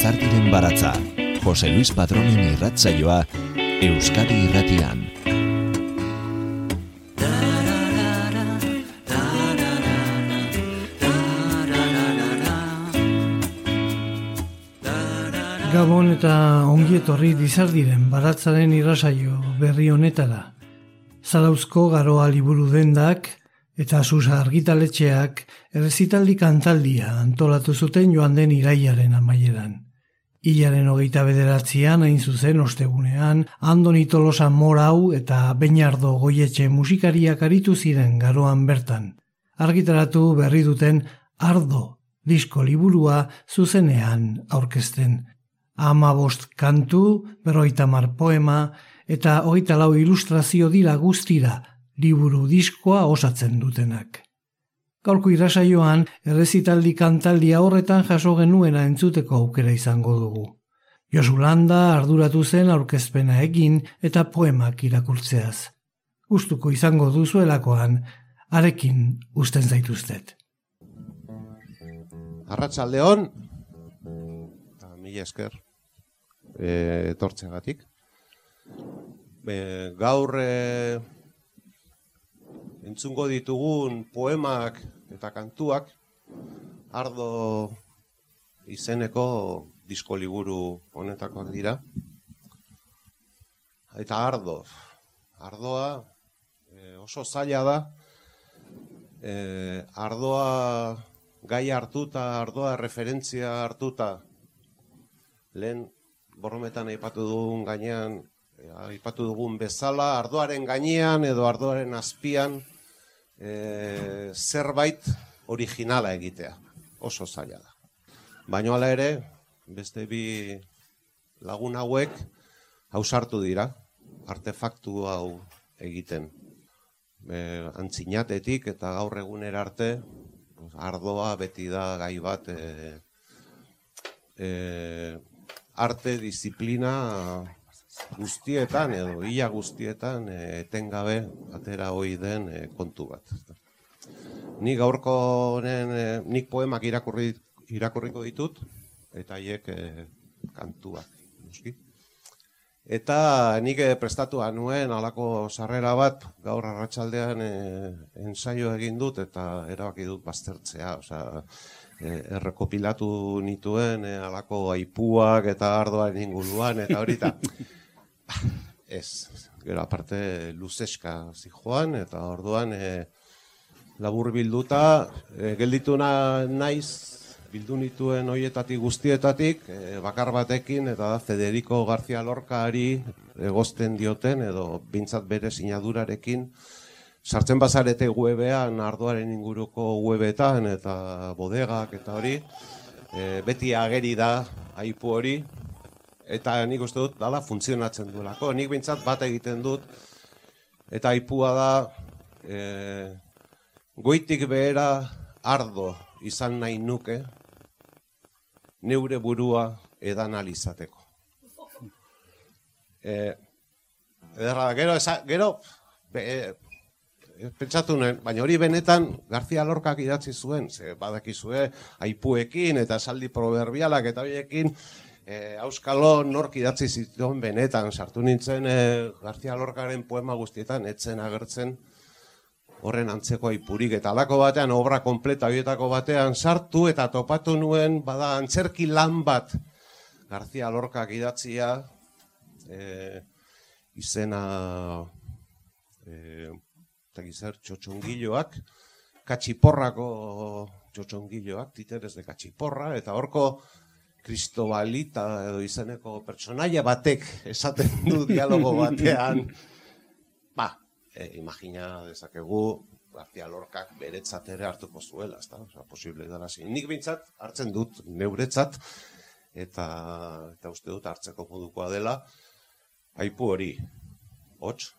Izardiren baratza, Jose Luis Padronen irratzaioa, Euskadi irratian. Gabon eta ongietorri dizardiren baratzaren irrasaio berri honetara. Zalauzko garoa liburu dendak eta susa argitaletxeak errezitaldi kantaldia antolatu zuten joan den iraiaren amaieran. Ilaren hogeita bederatzean hain zuzen ostegunean, Andoni Tolosa Morau eta Beñardo Goietxe musikariak aritu ziren garoan bertan. Argitaratu berri duten Ardo disko liburua zuzenean aurkezten ama bost kantu, berroita mar poema, eta hogeita lau ilustrazio dira guztira, liburu diskoa osatzen dutenak. Gaurko irasaioan, errezitaldi kantaldia horretan jaso genuena entzuteko aukera izango dugu. Josu Landa arduratu zen aurkezpena egin eta poemak irakurtzeaz. Gustuko izango duzuelakoan, arekin usten zaituztet. Arratsaldeon, mila esker, e, etortzegatik. E, gaur e, entzungo ditugun poemak eta kantuak ardo izeneko disko liburu honetakoak dira. Eta ardo, ardoa e, oso zaila da, e, ardoa gai hartuta, ardoa referentzia hartuta, lehen borrometan aipatu dugun gainean, eh, aipatu dugun bezala, ardoaren gainean edo ardoaren azpian e, zerbait originala egitea. Oso zaila da. Baina ala ere, beste bi lagun hauek hausartu dira, artefaktu hau egiten. E, antzinatetik eta gaur egunera arte, ardoa beti da gai bat e, e, arte disiplina guztietan edo ia guztietan eh, etengabe atera hoi den eh, kontu bat. Ni gaurko honen eh, nik poemak irakurri irakurriko ditut eta haiek kantuak, noski. Eta nik prestatua nuen alako sarrera bat gaur arratsaldean ensaio egin dut eta erabaki dut baztertzea, osea e, errekopilatu nituen e, alako aipuak eta ardoaren inguruan eta hori ez, gero aparte luzeska zijoan eta orduan e, labur bilduta e, gelditu naiz bildu nituen hoietatik guztietatik e, bakar batekin eta da Federico García Lorcaari egosten dioten edo bintzat bere sinadurarekin sartzen bazarete webean ardoaren inguruko webetan eta bodegak eta hori e, beti ageri da aipu hori eta nik uste dut dala funtzionatzen duelako. Nik bintzat bat egiten dut. Eta aipua da e, goitik behera ardo izan nahi nuke neure burua edan alizateko e, ederra, gero, esa, gero be, pentsatu nuen, baina hori benetan García Lorcak idatzi zuen, ze badakizue aipuekin eta saldi proverbialak eta horiekin e, Auskalo nork idatzi zituen benetan, sartu nintzen e, García Lorcaren poema guztietan, etzen agertzen horren antzeko aipurik, eta alako batean, obra kompleta horietako batean sartu eta topatu nuen, bada antzerki lan bat García Lorcak idatzia e, izena e, eta gizar txotxongiloak, katxiporrako txotxongiloak, titeres de katxiporra, eta horko kristobalita edo izeneko pertsonaia batek esaten du dialogo batean, ba, e, imagina dezakegu, García Lorcak beretzat ere hartuko zuela, ez da, oza, posible dara Nik bintzat, hartzen dut neuretzat, eta, eta uste dut hartzeko modukoa dela, aipu hori, hots,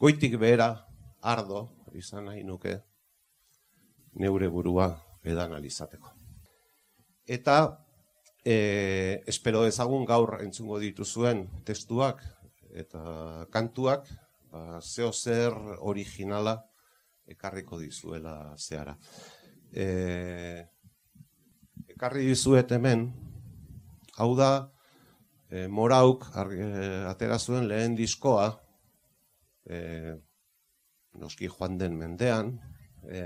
goitik behera ardo izan nahi nuke neure burua edan alizateko. Eta e, espero ezagun gaur entzungo dituzuen testuak eta kantuak ba, zeo zer originala ekarriko dizuela zehara. E, ekarri dizuet hemen Hau da, e, morauk e, atera zuen lehen diskoa, e, noski joan den mendean, e,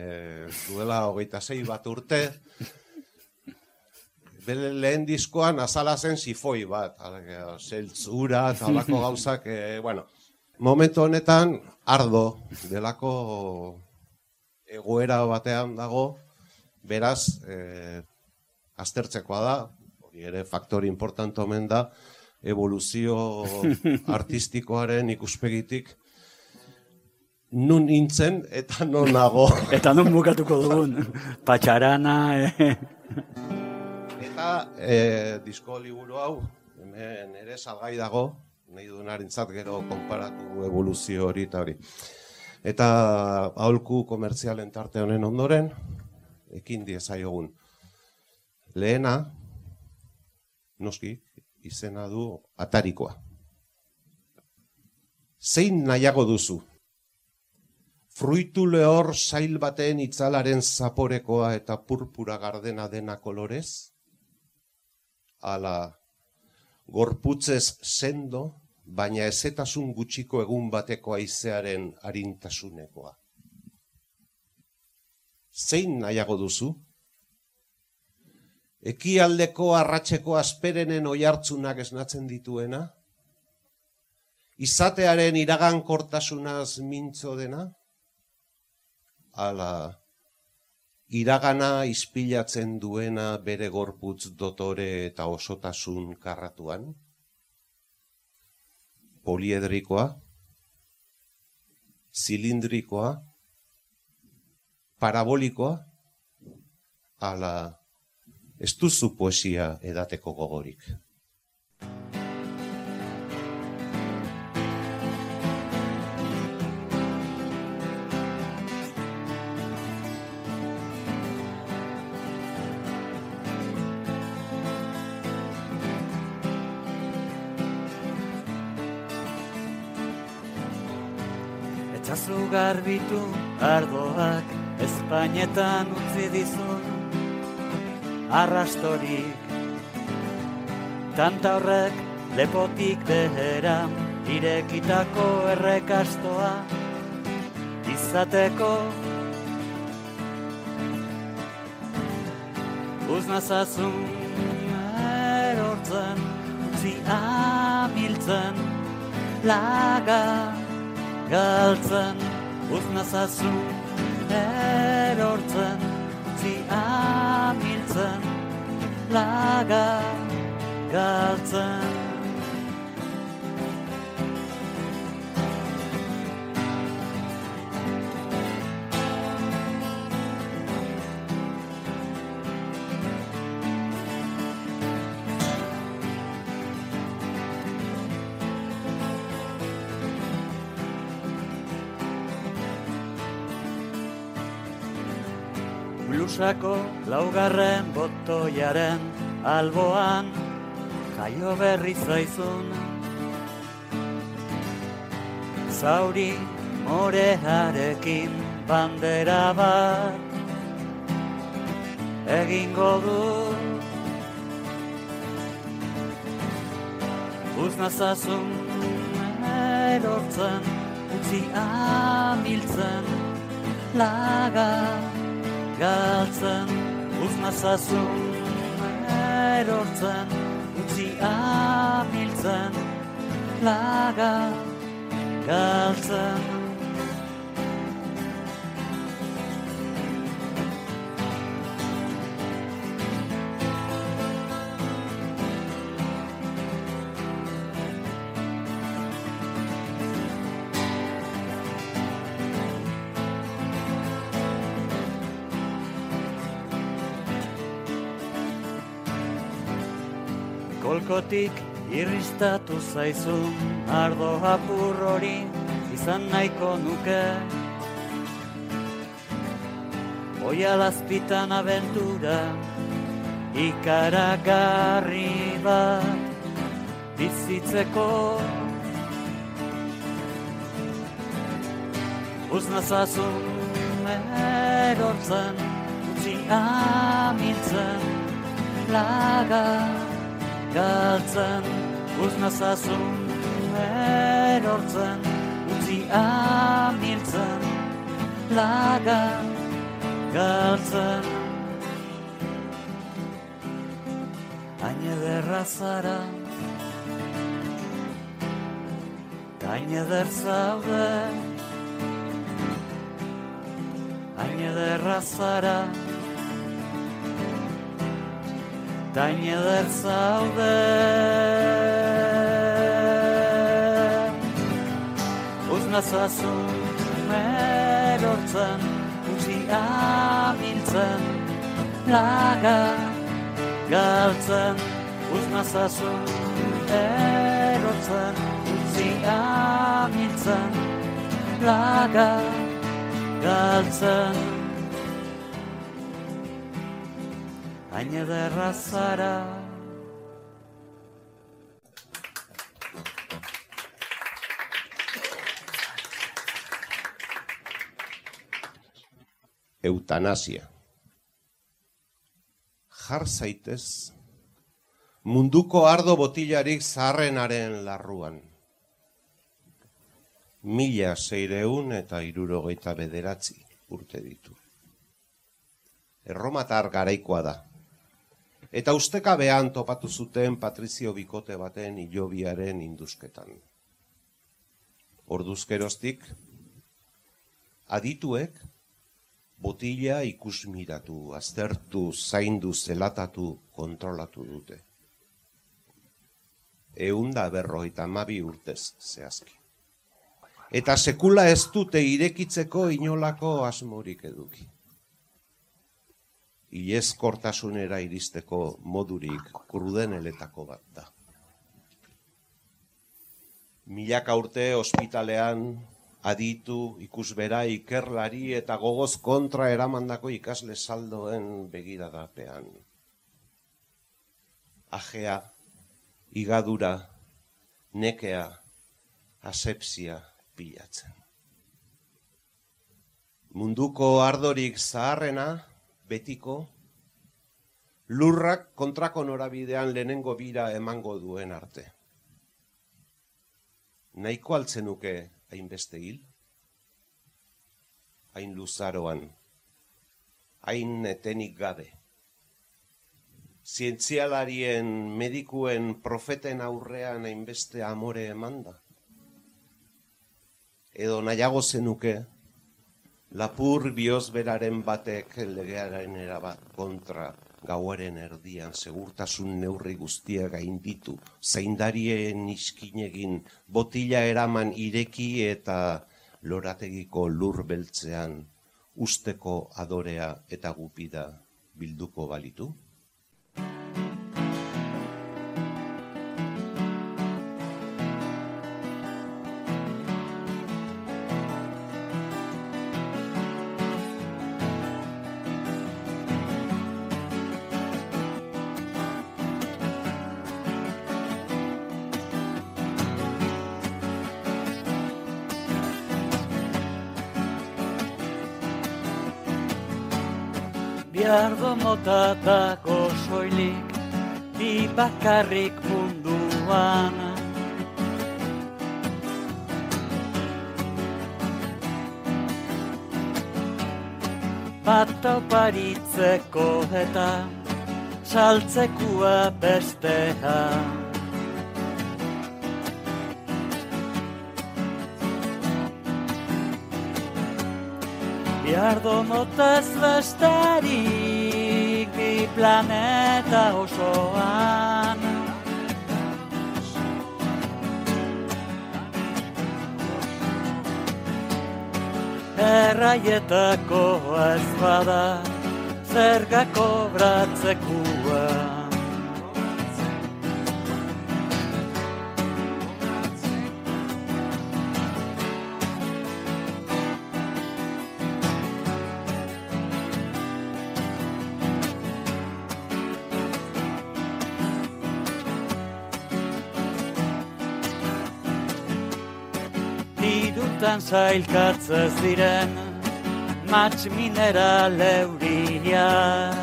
duela hogeita zei bat urte, bere lehen diskoan azala zen sifoi bat, zeltzura, talako gauzak, e, bueno, momentu honetan, ardo, delako egoera batean dago, beraz, e, aztertzekoa da, hori ere faktori importante omen da, evoluzio artistikoaren ikuspegitik, nun nintzen eta non nago. eta non bukatuko dugun, patxarana, eh? Eta e, disko liburu hau, ere salgai dago, nahi duenarintzat gero konparatu evoluzio hori eta hori. Eta aholku komertzialen tarte honen ondoren, ekin diezaiogun. Lehena, noski, izena du atarikoa. Zein nahiago duzu? Fruitu lehor sail baten itzalaren zaporekoa eta purpura gardena dena kolorez? Ala, gorputzez sendo, baina ezetasun gutxiko egun bateko aizearen harintasunekoa. Zein nahiago duzu? Ekialdeko arratseko asperenen oihartzunak esnatzen dituena? Izatearen iragan kortasunaz mintzo dena? ala iragana ispilatzen duena bere gorputz dotore eta osotasun karratuan? Poliedrikoa? Zilindrikoa? Parabolikoa? Ala, ez duzu poesia edateko gogorik. Garbitu ardoak Espainetan utzi dizun arrastorik. Tanta horrek lepotik behera irekitako errekastoa izateko. Uznazazun erortzen utzi amiltzen laga galtzen Uzna zazu erortzen, zi amiltzen, laga galtzen. Blusako laugarren botoiaren alboan jaio berri zaizun Zauri morearekin bandera bat egingo du. Uznazazun erortzen utzi amiltzen lagar galtzen, uzna zazun erortzen, utzi amiltzen, laga galtzen. Kolkotik irristatu zaizun ardo apur hori izan nahiko nuke. Oia lazpitan abentura ikaragarri bat bizitzeko. Uznazazun erortzen utzi amiltzen lagar galtzen, uznazazun erortzen, utzi amiltzen, laga galtzen. Hain ederra zara, hain eder zaude, hain ederra zara, hain eder zaude. Uznazazun erortzen, utzi amiltzen, laga galtzen, uznazazun erortzen, utzi amiltzen, laga galtzen. Hain ederra zara, eutanasia. Jar zaitez, munduko ardo botilarik zaharrenaren larruan. Mila zeireun eta irurogeita bederatzi urte ditu. Erromatar garaikoa da. Eta ustekabean topatu zuten Patrizio Bikote baten ilobiaren induzketan. Orduzkeroztik, adituek botila ikusmiratu, aztertu, zaindu, zelatatu, kontrolatu dute. Eunda berroita mabi urtez zehazki. Eta sekula ez dute irekitzeko inolako asmorik eduki. Ilez kortasunera iristeko modurik krudeneletako bat da. Milaka urte ospitalean aditu, ikusbera, ikerlari eta gogoz kontra eramandako ikasle saldoen begiradapean. Ajea, igadura, nekea, asepsia pilatzen. Munduko ardorik zaharrena, betiko, lurrak kontrako norabidean lehenengo bira emango duen arte. Nahiko altzenuke hainbeste hil? Hain luzaroan, hain etenik gabe. Zientzialarien, medikuen, profeten aurrean hainbeste amore emanda? Edo nahiago zenuke, lapur biozberaren batek legearen erabat kontra gauaren erdian segurtasun neurri guztia gainditu, zaindarien iskinegin botila eraman ireki eta lorategiko lur beltzean usteko adorea eta gupida bilduko balitu? Biardo motatako soilik Bi bakarrik munduan. Bat oparitzeko eta Saltzekua bestean Biardo motaz besterik bi planeta osoan. Erraietako ez bada zergako bratzekua sailkatzez diren Mats mineral euriak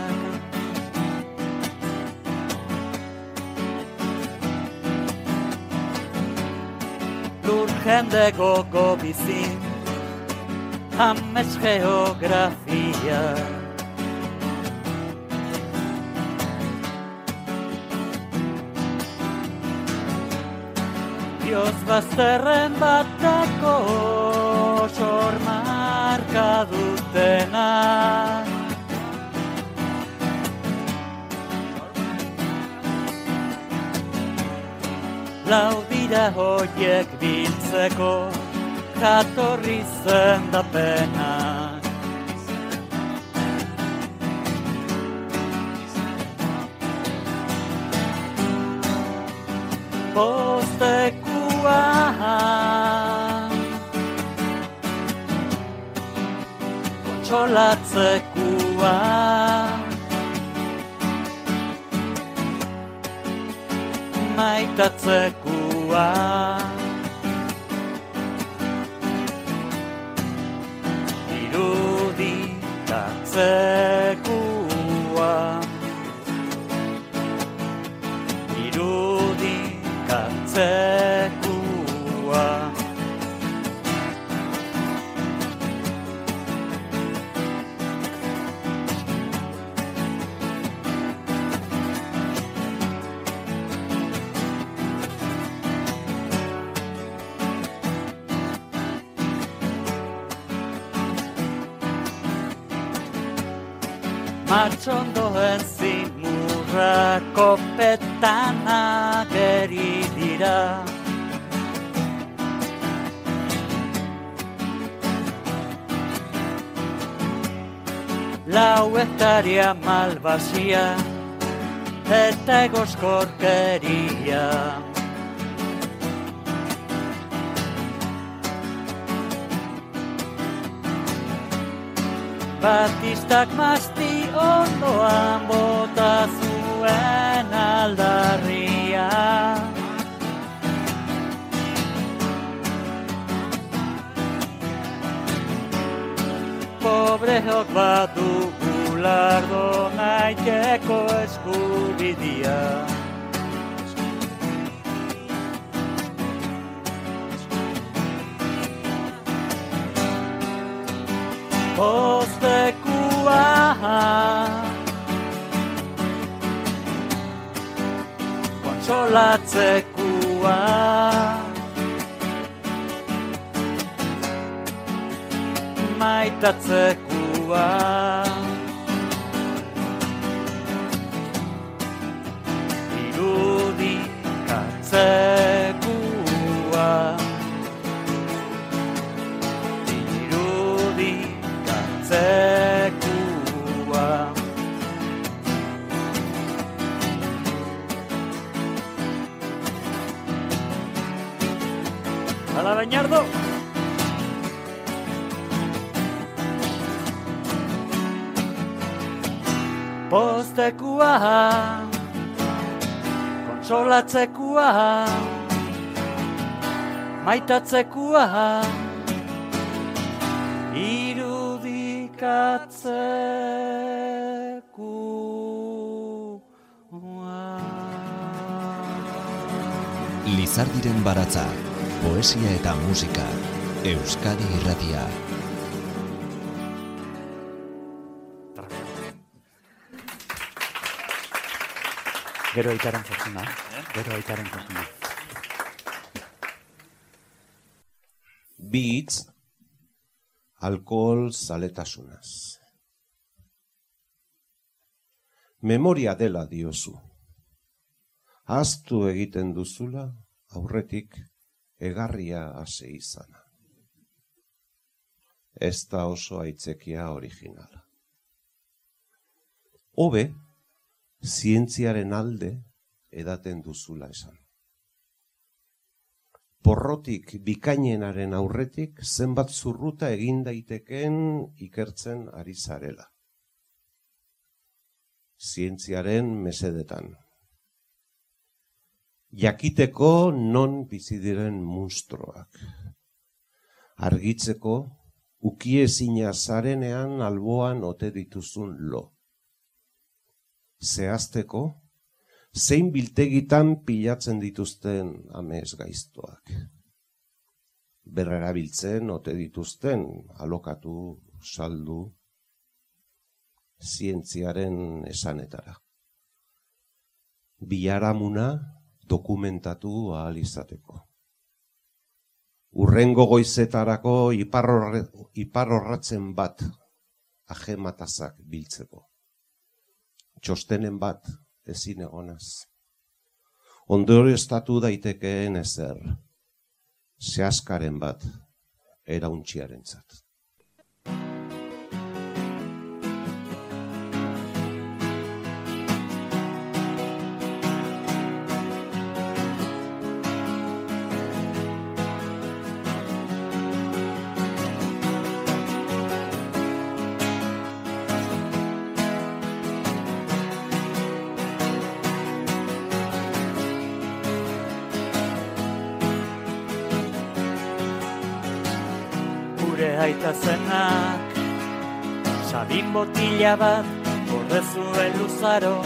Lur jende goko bizin Hamez geografia Dios va a ser sormarka dutenak. lau dira hoiek biltzeko jatorri zendapena. Postekua Kontxolatzekua maitatzekoa. Irudikatzekoa malbasia eta egoskorkeria Batistak masti ondoan bota zuen aldarria. Pobreok bat dugulardo naiteko eskubidia. Postekua Kontsolatzekoa Maitatzekoa Postekua Konsolatzekoa Maitatzekoa Irudikatzekoa Lizardiren baratza, poesia eta musika, Euskadi irratia. Gero aitaren fortuna, gero aitaren fortuna. Bi hitz alkohol zaletasunaz. Memoria dela diozu. Aztu egiten duzula aurretik egarria hase izana. Ez da oso aitzekia originala. Hobe, zientziaren alde edaten duzula esan. Porrotik bikainenaren aurretik zenbat zurruta egin daitekeen ikertzen ari zarela. Zientziaren mesedetan. Jakiteko non bizi diren munstroak. Argitzeko ukiezina zarenean alboan ote dituzun lo zehazteko, zein biltegitan pilatzen dituzten amez gaiztoak. berrerabiltzen ote dituzten alokatu, saldu, zientziaren esanetara. Biaramuna dokumentatu ahal izateko. Urrengo goizetarako iparrorratzen bat ajematazak biltzeko. Txostenen bat ezin egonaz. Ondore estatu daitekeen ezer, zehazkaren bat erauntxiaren zat. Aita zenak Sabin botila bat Borde zuen luzaro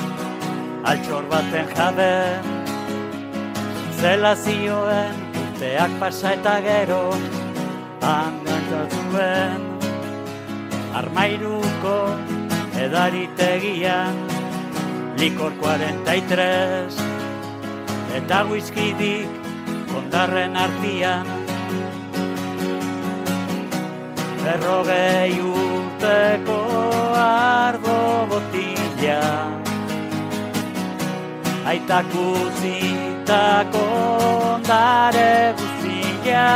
Altxor baten jabe. Zela zioen Urteak pasa eta gero Handan zuen Armairuko Edaritegian Likor 43 Eta whiskydik Kondarren artian berrogei urteko ardo botila. Aitak uzitako ondare guztia.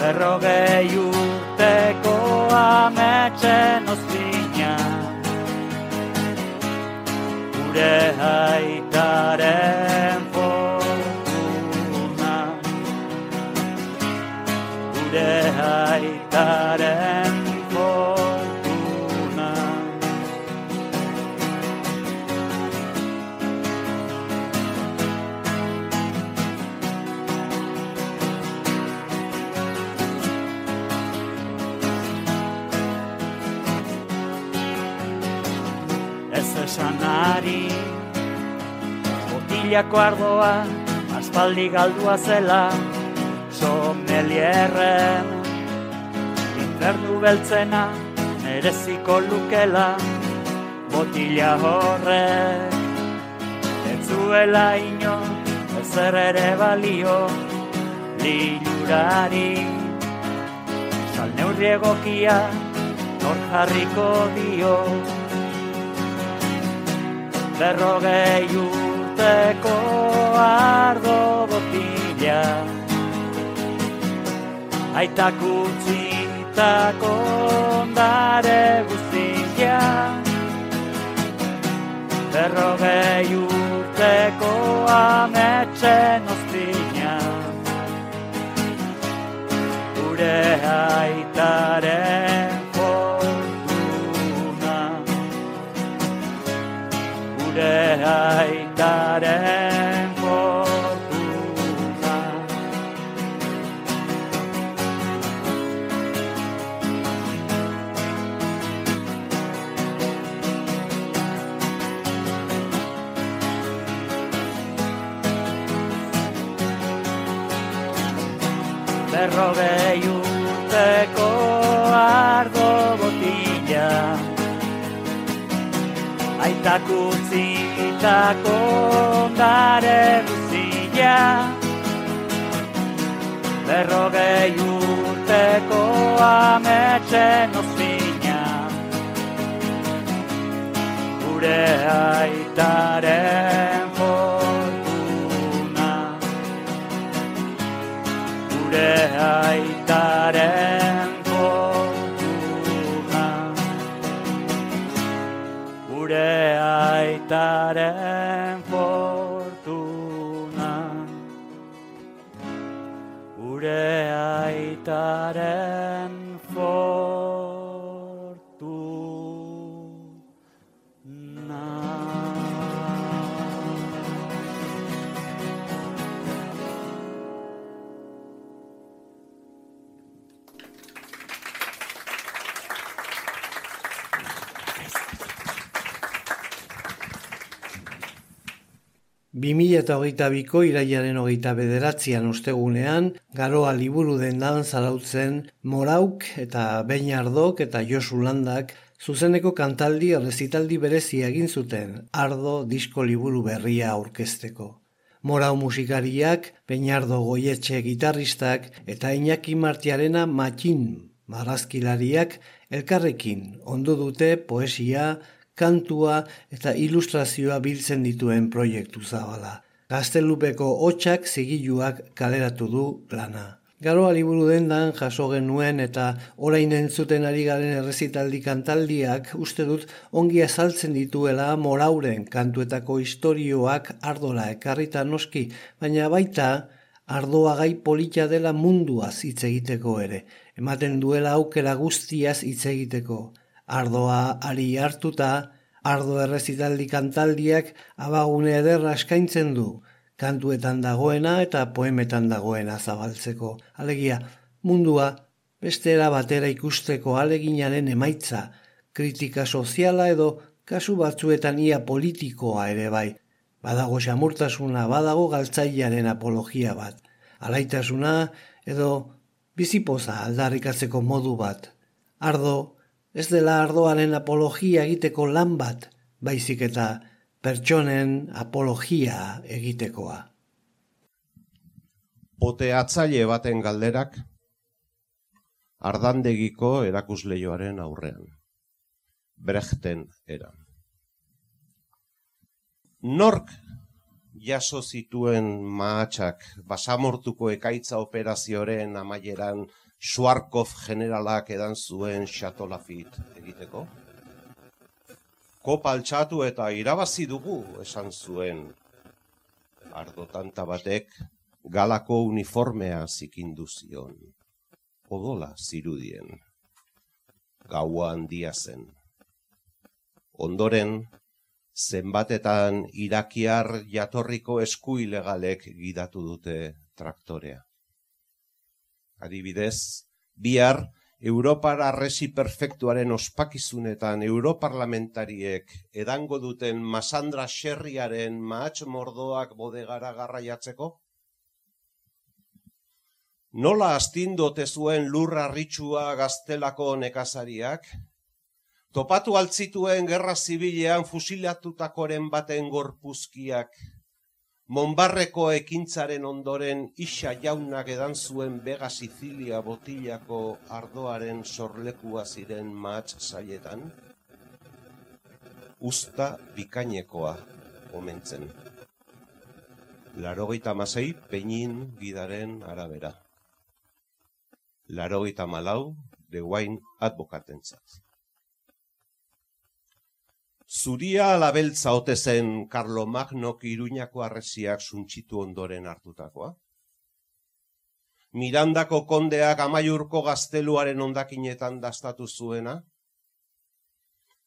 Berrogei urteko ametxen ozpina Gure haitaren gure haitaren fortuna. Ez esan ari, botilako ardoa, aspaldi galdua zela, somelierren Infernu beltzena mereziko lukela Botila horrek. Ez ino ezer ere balio Lilurari. Sal neurriegokia nor jarriko dio. Berrogei urteko ardo botila Aitak utzitako ondare guztia. Berrogei urteko ametxen ozpina Gure aitaren fortuna. Gure aitaren berrogei urteko ardo botila. Aitak utzitako ondare guztia Berrogei urteko ametxen ozpina. Gure aitaren gure aitaren fortuna gure aitaren fortuna. Gure aitaren 2008ko iraiaren hogeita bederatzean ostegunean, garoa liburu dendan zarautzen Morauk eta Beinardok eta Josu Landak zuzeneko kantaldi errezitaldi berezia egin zuten ardo disko liburu berria aurkezteko. Morau musikariak, Beinardo goietxe gitarristak eta Iñaki Martiarena matxin marrazkilariak elkarrekin ondu dute poesia, kantua eta ilustrazioa biltzen dituen proiektu zabala. Gaztelupeko hotxak zigiluak kaleratu du lana. Garoa liburu dendan jaso genuen eta orain entzuten ari garen errezitaldi kantaldiak uste dut ongi azaltzen dituela morauren kantuetako istorioak ardola ekarrita noski, baina baita ardoa gai polita dela munduaz hitz egiteko ere, ematen duela aukera guztiaz hitz egiteko ardoa ari hartuta, ardo errezitaldi kantaldiak abagune ederra eskaintzen du, kantuetan dagoena eta poemetan dagoena zabaltzeko. Alegia, mundua beste era batera ikusteko aleginaren emaitza, kritika soziala edo kasu batzuetan ia politikoa ere bai. Badago xamurtasuna, badago galtzailearen apologia bat. Alaitasuna edo bizipoza aldarrikatzeko modu bat. Ardo, ez dela ardoaren apologia egiteko lan bat, baizik eta pertsonen apologia egitekoa. Ote atzaile baten galderak ardandegiko erakusleioaren aurrean. Brechten eran. Nork jaso zituen mahatsak basamortuko ekaitza operazioaren amaieran Suarkov generalak edan zuen xatolafit egiteko. Kopa altxatu eta irabazi dugu esan zuen ardotanta batek galako uniformea zikindu zion. Odola zirudien. Gaua handia zen. Ondoren, zenbatetan irakiar jatorriko esku ilegalek gidatu dute traktorea adibidez, bihar Europar arresi perfektuaren ospakizunetan europarlamentariek edango duten Masandra Xerriaren mahatx mordoak bodegara garraiatzeko? Nola astindote zuen lurra ritxua gaztelako nekazariak? Topatu altzituen gerra zibilean fusilatutakoren baten gorpuzkiak Monbarreko ekintzaren ondoren isa jaunak edan zuen Bega Sizilia botilako ardoaren sorlekua ziren matz zaietan, usta bikainekoa omentzen. Larogeita masei peinin gidaren arabera. Larogeita malau de guain advokatentzat. Zuria alabeltza ote zen Carlo Magnok iruñako arresiak suntxitu ondoren hartutakoa? Mirandako kondeak amaiurko gazteluaren ondakinetan dastatu zuena?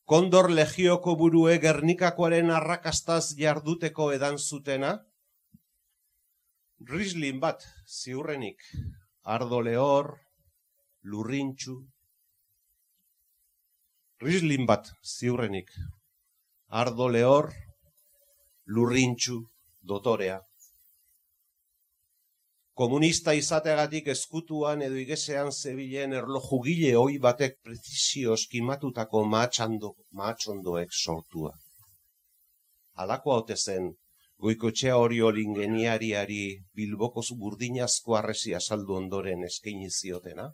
Kondor legioko burue gernikakoaren arrakastaz jarduteko edan zutena? Rislin bat, ziurrenik, ardo lehor, lurrintxu. Rislin bat, ziurrenik, ardo lehor, lurrintxu, dotorea. Komunista izateagatik eskutuan edo igesean zebilen erlojugile hoi batek prezizio eskimatutako maatxondoek sortua. Halako haute zen, goiko txea hori olin geniariari bilboko burdinazko arresia saldu ondoren eskaini ziotena.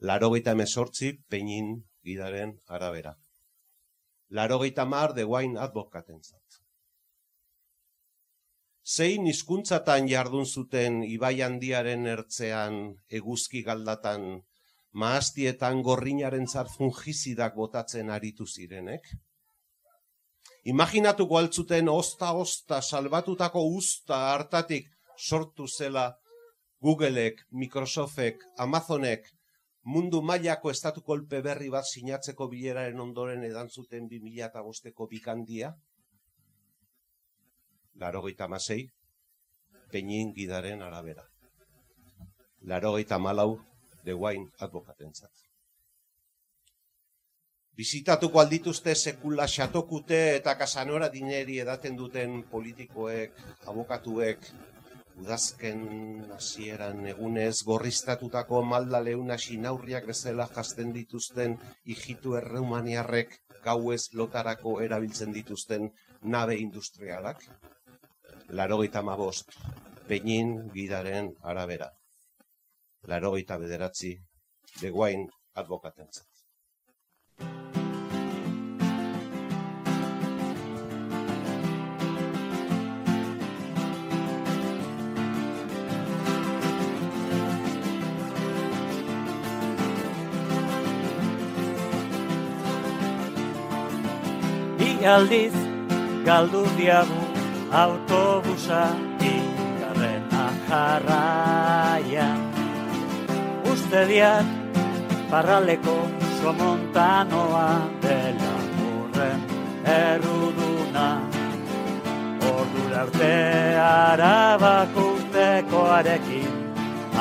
Laro gaita mesortzi, peinin gidaren arabera larogeita mar de guain advokaten zat. Zein hizkuntzatan jardun zuten ibai handiaren ertzean eguzki galdatan maastietan gorrinaren zar fungizidak botatzen aritu zirenek? Imaginatu altzuten osta-osta salbatutako usta hartatik sortu zela Googleek, Microsoftek, Amazonek, mundu mailako estatu kolpe berri bat sinatzeko bileraren ondoren edan zuten 2005ko bikandia? Larogeita masei, peinin gidaren arabera. Larogeita malau, de guain advokatentzat. Bizitatuko aldituzte sekula xatokute eta kasanora dineri edaten duten politikoek, abokatuek, udazken hasieran egunez gorriztatutako malda leuna sinaurriak bezala jasten dituzten ijitu erreumaniarrek gauez lotarako erabiltzen dituzten nabe industrialak. Larogeita mabost, peinin gidaren arabera. Larogeita bederatzi, deguain advokatentzat. Aldiz galdu diagu autobusa ikarrena jarraian. Uste diat parraleko somontanoa dela burren erruduna. Ordura arte arabak urtekoarekin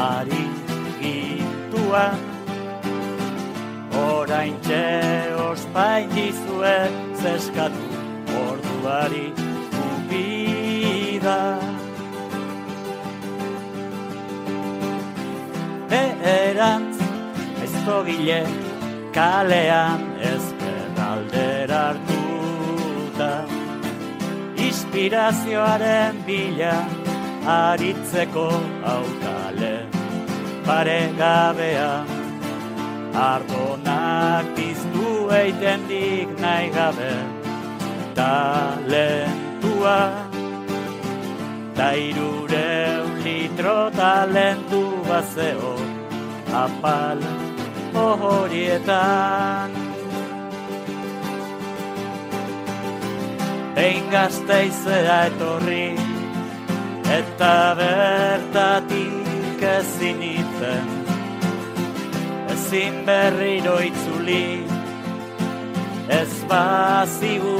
ari gintuan. Orain txe ospain dizuet zeskatu orduari ubida. Erantz ez togile kalean aldera hartuta. Inspirazioaren bila aritzeko aukale pare gabean. Ardonak piztu eiten dik nahi gabe Talentua. Ta irure litro talentu bazeo Apal horietan Ein gazte izera etorri Eta bertatik ezin itzen. Ezin berriro itzuli ez bazigu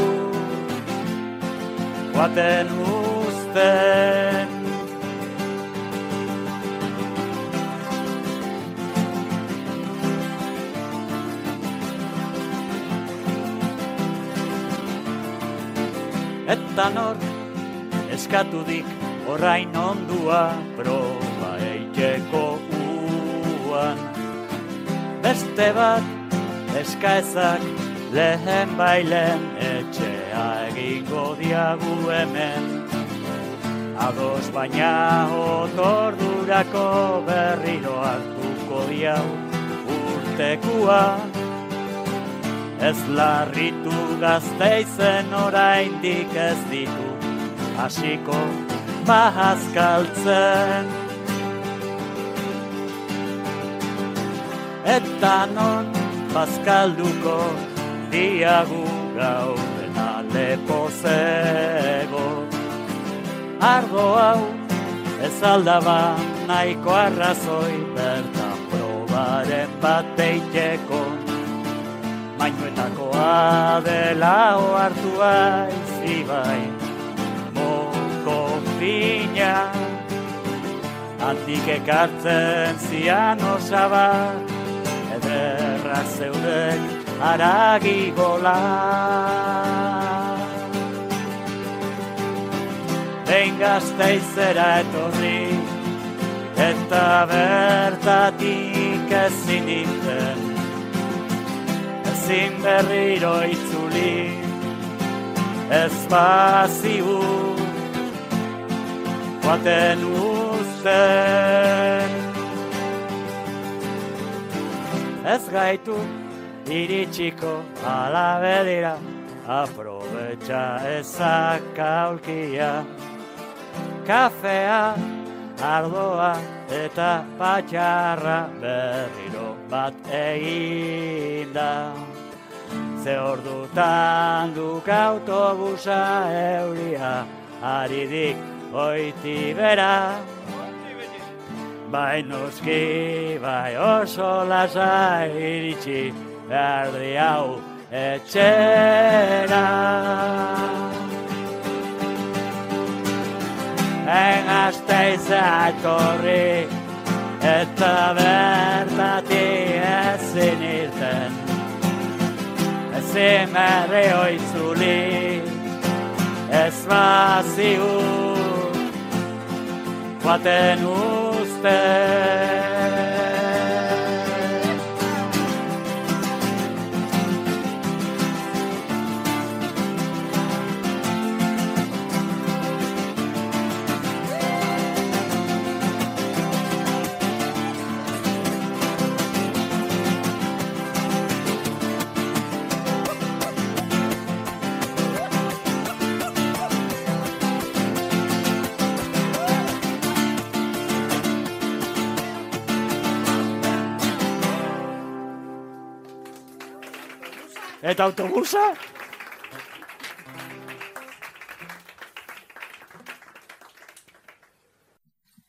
guaten usten Eta nor eskatu dik orain ondua proba eiteko uan. Beste bat eskaezak lehen bailen etxea egingo diagu hemen. Ados baina otordurako berriro hartuko diau urtekua. Ez larritu gazteizen oraindik ez ditu hasiko bahazkaltzen eta non bazkalduko diagu gaurena lepo zego. Ardo hau ez aldaba nahiko arrazoi bertan probaren bat eiteko. Mainuetakoa dela oartu aiz ibai, moko fina. Antik ekartzen zian osabat, ederra zeudek aragi gola. Behin gazte izera etorri, eta bertatik ezin iten, ezin berriro itzuli, ez baziu, guaten uzten ez gaitu iritsiko ala bedira aprobetxa ezak aulkia. Kafea ardoa eta patxarra berriro bat egin da. Ze ordutan duk autobusa euria aridik oiti bera. Bai noski, bai oso lasa iritsi berdi hau etxera. En azte izatorri eta bertati ezin irten, Zemere oitzuli Ez baziu Baten uste Eta autobusa?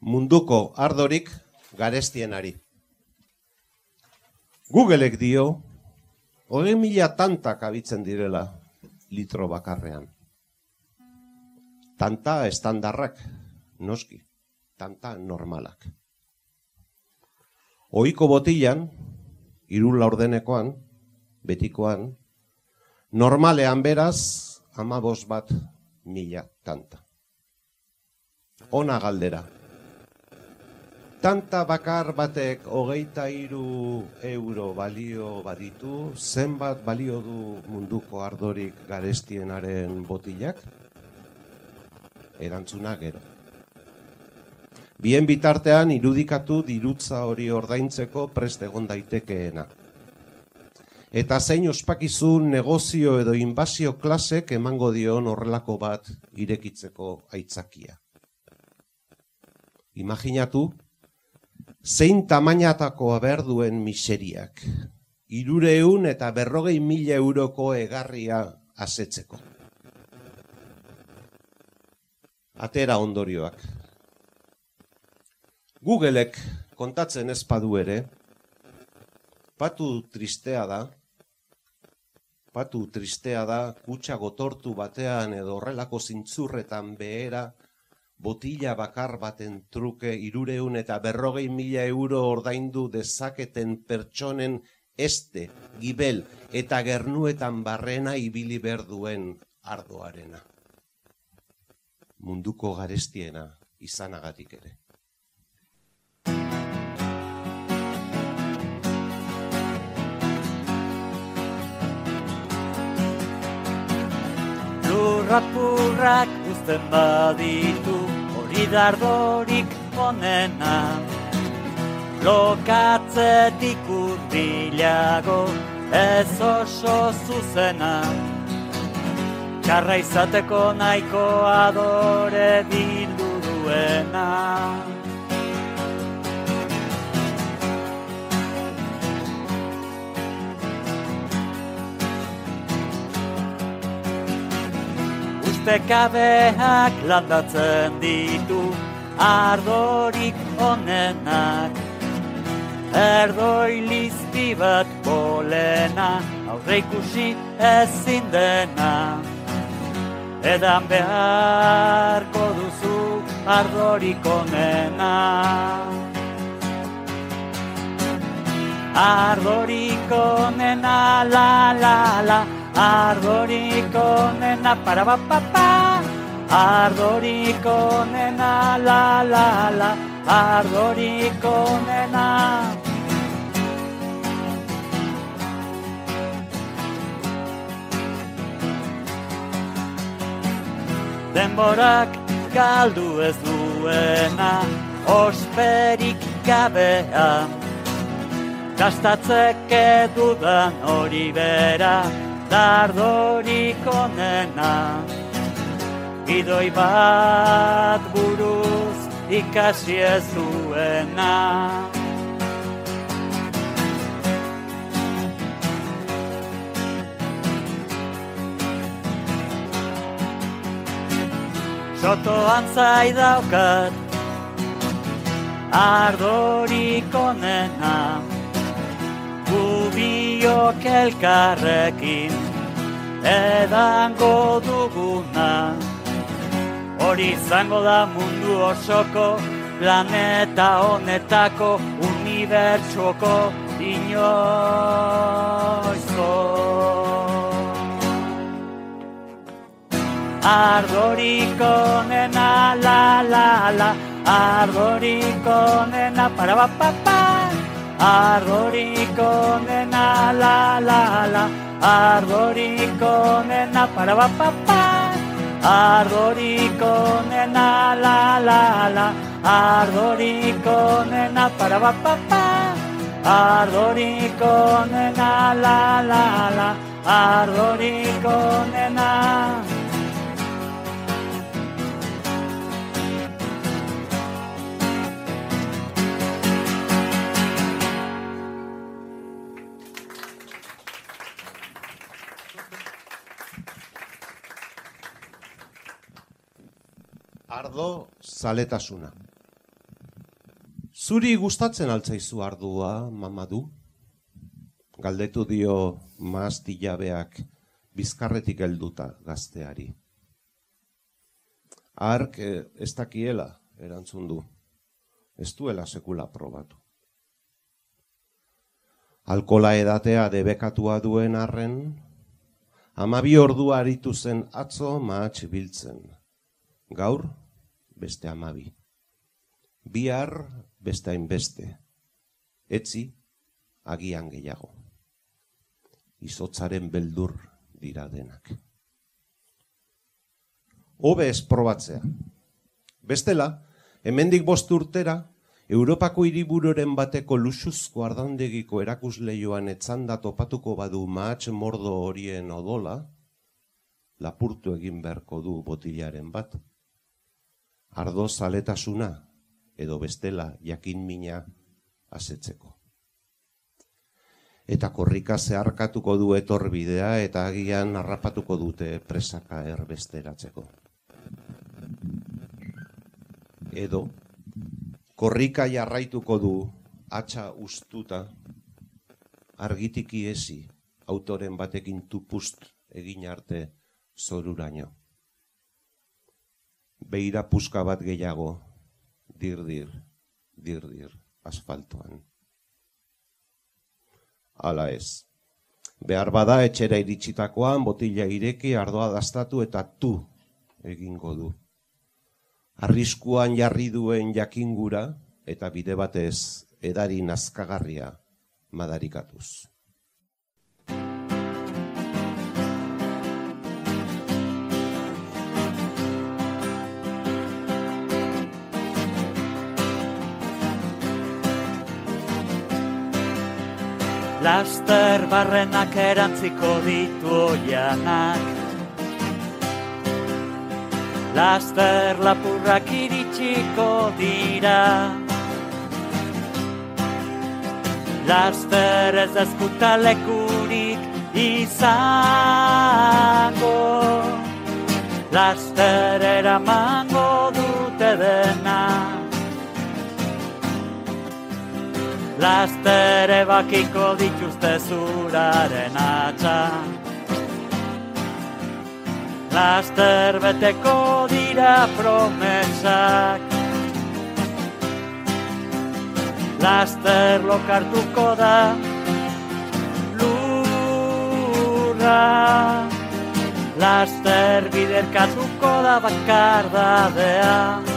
Munduko ardorik garestienari. Googleek dio, hogei mila tantak abitzen direla litro bakarrean. Tanta estandarrak, noski, tanta normalak. Oiko botilan, hiru laurdenekoan, betikoan, Normalean beraz, amabos bat mila tanta. Ona galdera. Tanta bakar batek hogeita iru euro balio baditu, zenbat balio du munduko ardorik garestienaren botilak? Erantzuna gero. Bien bitartean irudikatu dirutza hori ordaintzeko prest egon daitekeena eta zein ospakizun negozio edo inbazio klasek emango dion horrelako bat irekitzeko aitzakia. Imaginatu, zein tamainatako aberduen miseriak, irureun eta berrogei mila euroko egarria asetzeko. Atera ondorioak. Googleek kontatzen ezpadu ere, patu tristea da, patu tristea da, kutsa gotortu batean edo horrelako zintzurretan behera, botila bakar baten truke irureun eta berrogei mila euro ordaindu dezaketen pertsonen este, gibel eta gernuetan barrena ibili berduen ardoarena. Munduko garestiena izanagatik ere. Lurrapurrak uzten baditu hori dardorik onena. Lokatzetik urbilago ez oso zuzena. Txarra izateko nahiko adore bildu duena Ustekabeak landatzen ditu ardorik onenak. Erdoi lizpi bat polena aurre ikusi ezin dena. Edan beharko duzu ardorik onena. Ardorik onena la la la Ardoriko nena para ba pa pa. Ardoriko nena la la la. Ardoriko nena Denborak galdu ez duena Osperik gabea. Gastatzeke dudan hori bera dardorik onena Idoi bat buruz ikasi ez duena. Sotoan zaidaukat ardorik onena biok elkarrekin edango duguna. Hori izango da mundu osoko, planeta honetako, unibertsuoko, inoizko. Ardorik onena, la, la, la, ardorik onena, para, pa, pa, pa ardorik onena, la, la, la, ardorik onena, para, ba, pa, pa, ardorik onena, la, la, la, ardorik onena, para, ba, pa, pa, ardorik onena, la, la, la, ardorik onena. Ardo zaletasuna. Zuri gustatzen altzaizu ardua, mamadu? Galdetu dio maazti jabeak bizkarretik helduta gazteari. Ark eh, ez dakiela, erantzun du. Ez duela sekula probatu. Alkola edatea debekatua duen arren, amabi ordua aritu zen atzo maatx biltzen. Gaur, beste amabi. Bihar, beste hainbeste. Etzi, agian gehiago. Izotzaren beldur dira denak. Hobe ez probatzea. Bestela, hemendik bost urtera, Europako hiribururen bateko luxuzko ardaundegiko erakusleioan etzanda topatuko badu mahatx mordo horien odola, lapurtu egin beharko du botilaren bat. Ardo zaletasuna edo bestela jakin mina asetzeko. Eta korrika zeharkatuko du etorbidea eta agian harrapatuko dute presaka erbesteratzeko. Edo, korrika jarraituko du atxa ustuta argitiki ezi autoren batekin tupust egin arte zoruraino. Beira puska bat gehiago, dirdir, dirdir, asfaltoan. Hala ez. Behar bada etxera iritsitakoan botila ireki ardoa dastatu eta tu egingo du arriskuan jarri duen jakingura eta bide batez edari nazkagarria madarikatuz. Laster barrenak erantziko ditu oianak. Laster lapurrak iritsiko dira. Laster ez ezkuta lekurik izango. Laster eramango dute dena Laster ebakiko dituzte zuraren atxan laster beteko dira promesak. Laster lokartuko da lurra, laster biderkatuko da bakardadea.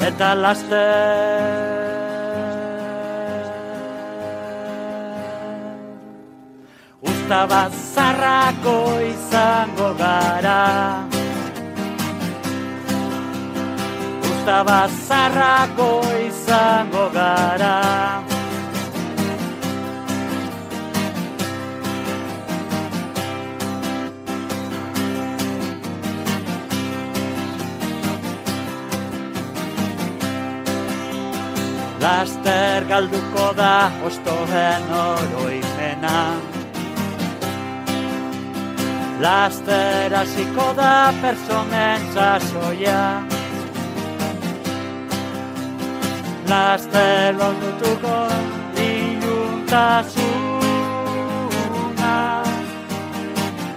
Eta laster. Usta bazarrako izango gara. Usta bazarrako izango gara Laster galduko da ostohen oroimena. Laster hasiko da personen sasoia. Laster londutuko iluntasuna.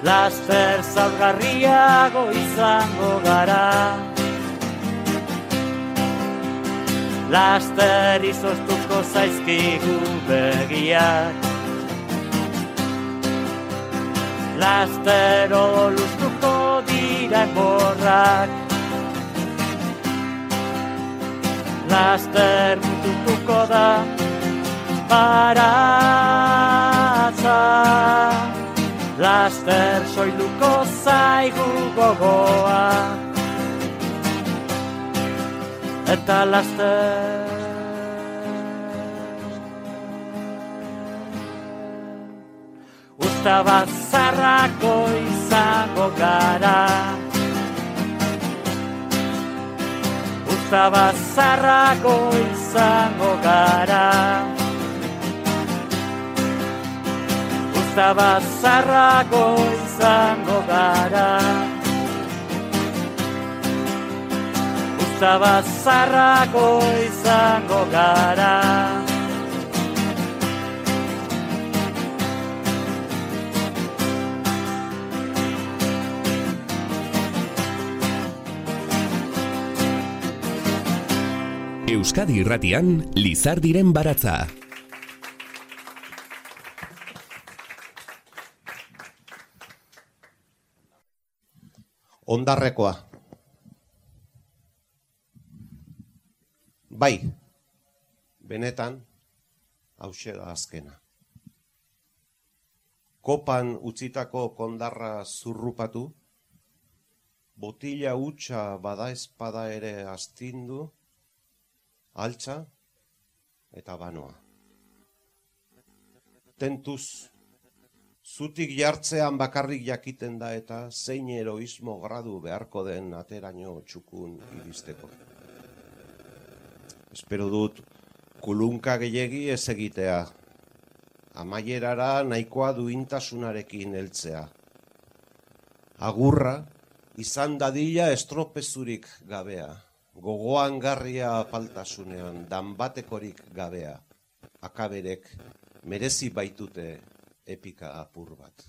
Laster zaurgarriago izango gara Laster izoztuko zaizkigu begiak. Lastero luztuko diren borrak Laster mututuko da baratza. Laster soiluko zaigu gogoa Eta laster. Usta bazarrako izango gara. Usta bazarrako izango gara. Usta bazarrako izango gara Usta bazarrako izango gara Euskadi Irratian Lizardiren baratza. Ondarrekoa. Bai, benetan, hause da azkena. Kopan utzitako kondarra zurrupatu, botila hutsa bada espada ere astindu, altza eta banoa. Tentuz, zutik jartzean bakarrik jakiten da eta zein eroismo gradu beharko den ateraino txukun iristeko. Espero dut, kulunka gehiegi ez egitea, amaierara nahikoa duintasunarekin heltzea. Agurra, izan dadila estropezurik gabea, gogoan garria apaltasunean, danbatekorik gabea, akaberek merezi baitute epika apur bat.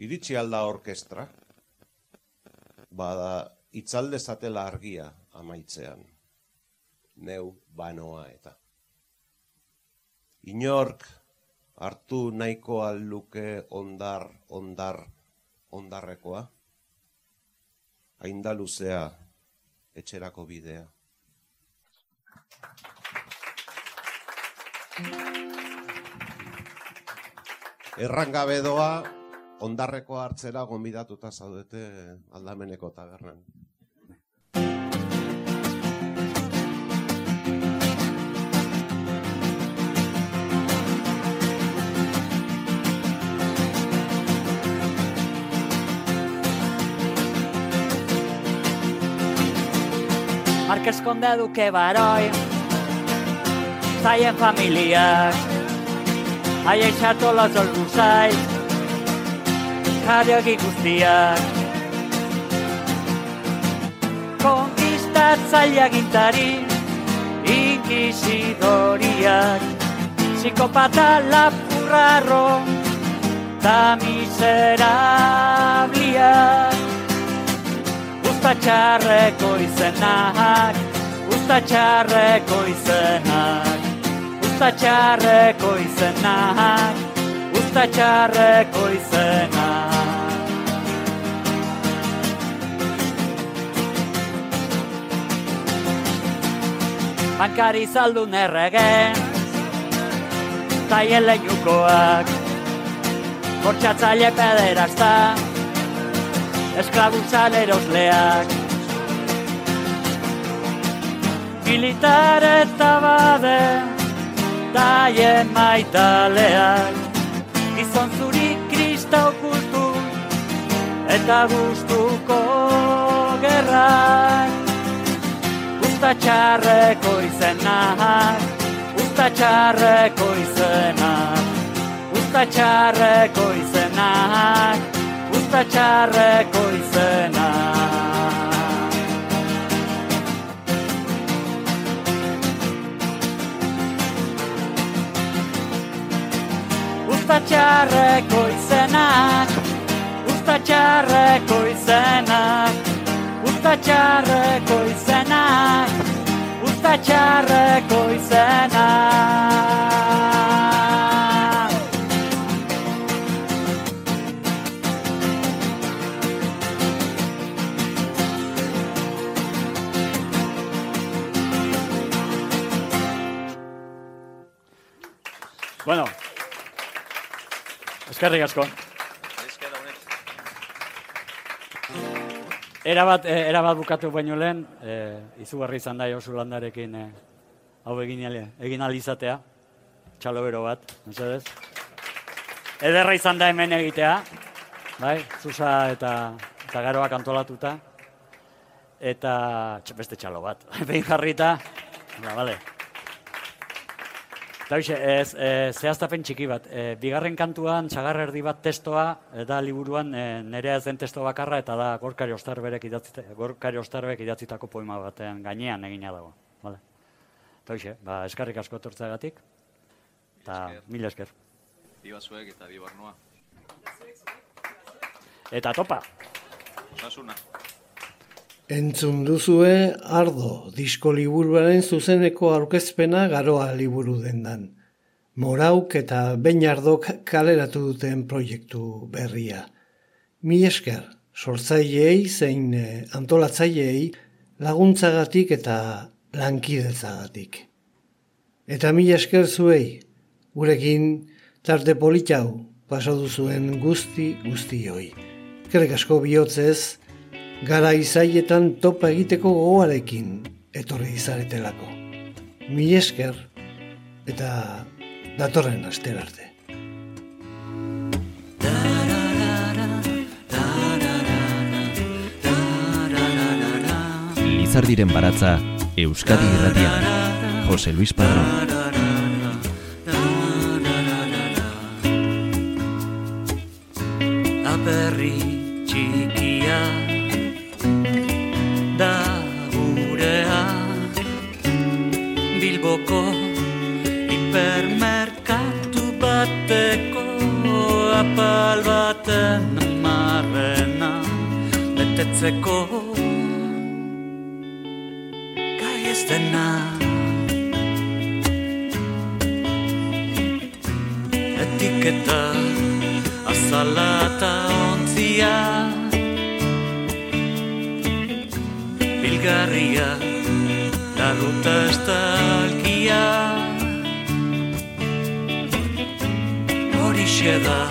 Iritsi alda orkestra, bada itzalde zatela argia amaitzean, neu banoa eta. Inork hartu nahiko luke ondar, ondar, ondarrekoa, hainda luzea etxerako bidea. Errangabe doa, ondarreko hartzera gonbidatuta zaudete aldameneko tabernan. Marques Conde Duque Baroi Zaien familiak Aia xato las olbuzai Jarioak guztiak Konkistatzailea gintari Inkisidoriak Psikopata lapurrarro Ta miserabliak Usta txarreko izenak, usta txarreko izenak, usta txarreko izenak, usta txarreko izenak. Bankari zaldun erregen, taien leinukoak, bortxatzaile pederazta, esklabutzan erosleak. Militar eta bade, taien maitaleak, gizon zuri kristau kultu, eta gustuko gerrak. Usta txarreko izenak, usta txarreko izenak, usta izenak, usta txarreko izena. Usta txarreko izenak, usta txarreko izenak, usta txarreko izenak, usta txarreko izenak. Bueno, eskerrik asko. Era bat, eh, era bat bukatu baino lehen, eh, izugarri izan da Josu Landarekin eh, hau egin, ale- egin alizatea, txalo bero bat, mesedez. Ederra izan da hemen egitea, bai, Zusa eta, eta garoak antolatuta, eta beste txalo bat, behin jarrita, ba, bale. Hoxe, ez, e, zehaztapen txiki bat. E, bigarren kantuan, txagar erdi bat testoa, e, da liburuan e, nerea ez den testo bakarra, eta da Gorkari Ostarberek idatzita, Gorkari Ostarberek idatzitako poema batean gainean egina dago. Vale. Hoxe, ba, eskarrik asko etortzeagatik, eta mila esker. Biba zuek eta biba arnoa. Eta topa! Osasuna. Entzun duzue Ardo disko liburuaren zuzeneko aurkezpena garoa liburu dendan. Morauk eta Bein Ardok kaleratu duten proiektu berria. Mi esker, sortzaileei zein eh, antolatzaileei laguntzagatik eta lankidetzagatik. Eta mi esker zuei, gurekin tarte politau paso duzuen guzti guztioi. Kerek asko bihotzez, gara izaietan topa egiteko gogoarekin etorri izaretelako. Mi esker eta datorren astera arte. Lizardiren baratza Euskadi Irratian. Jose Luis Padrón. Apal baten marrena betetzeko. Gai ez dena. Etiketa azala eta ontzia. Bilgarria larruta estalkia Horixe da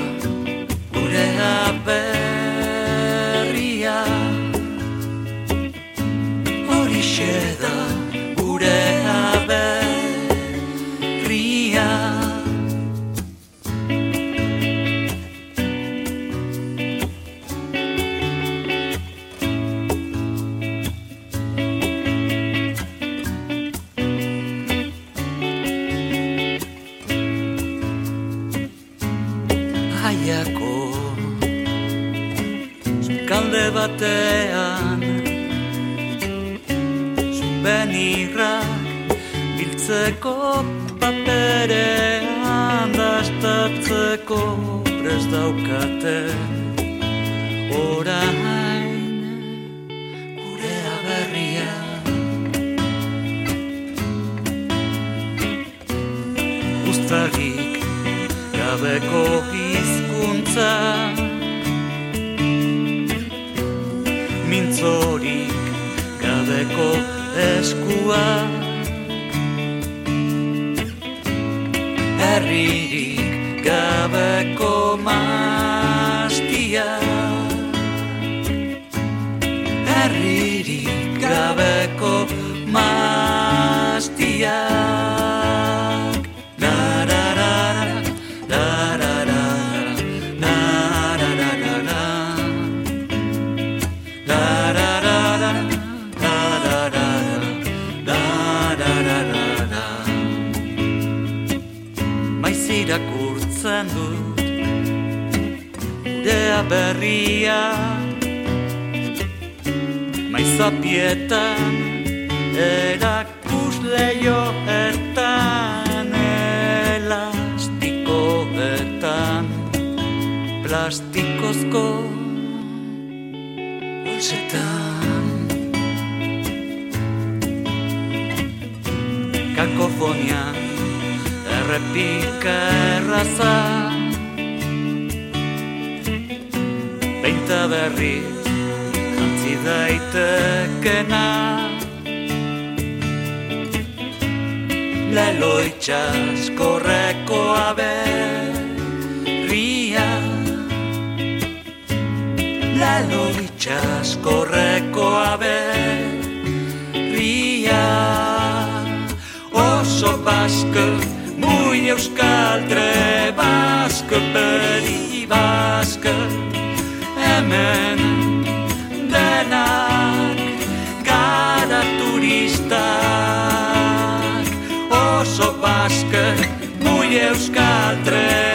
gure aperria Horixe da daukate. Orain Gure aberria. Uztagik gabeko hizkuntza. Mintzorik gabeko eskua. Herririk gabeko mastia. Herririk gabeko Berria. Maiz apietan Erakusleioetan Elastikoetan Plastikozko Bolsetan Kakofonia Errepika erraza Beinta berriz Jantzi daitekena. Lelo itxas korreko aberria. Lelo itxas korreko aberria. Oso baske, muy euskal trebaske, beri baske Hemen denak gara turistak Oso baske, muy euskal trebaske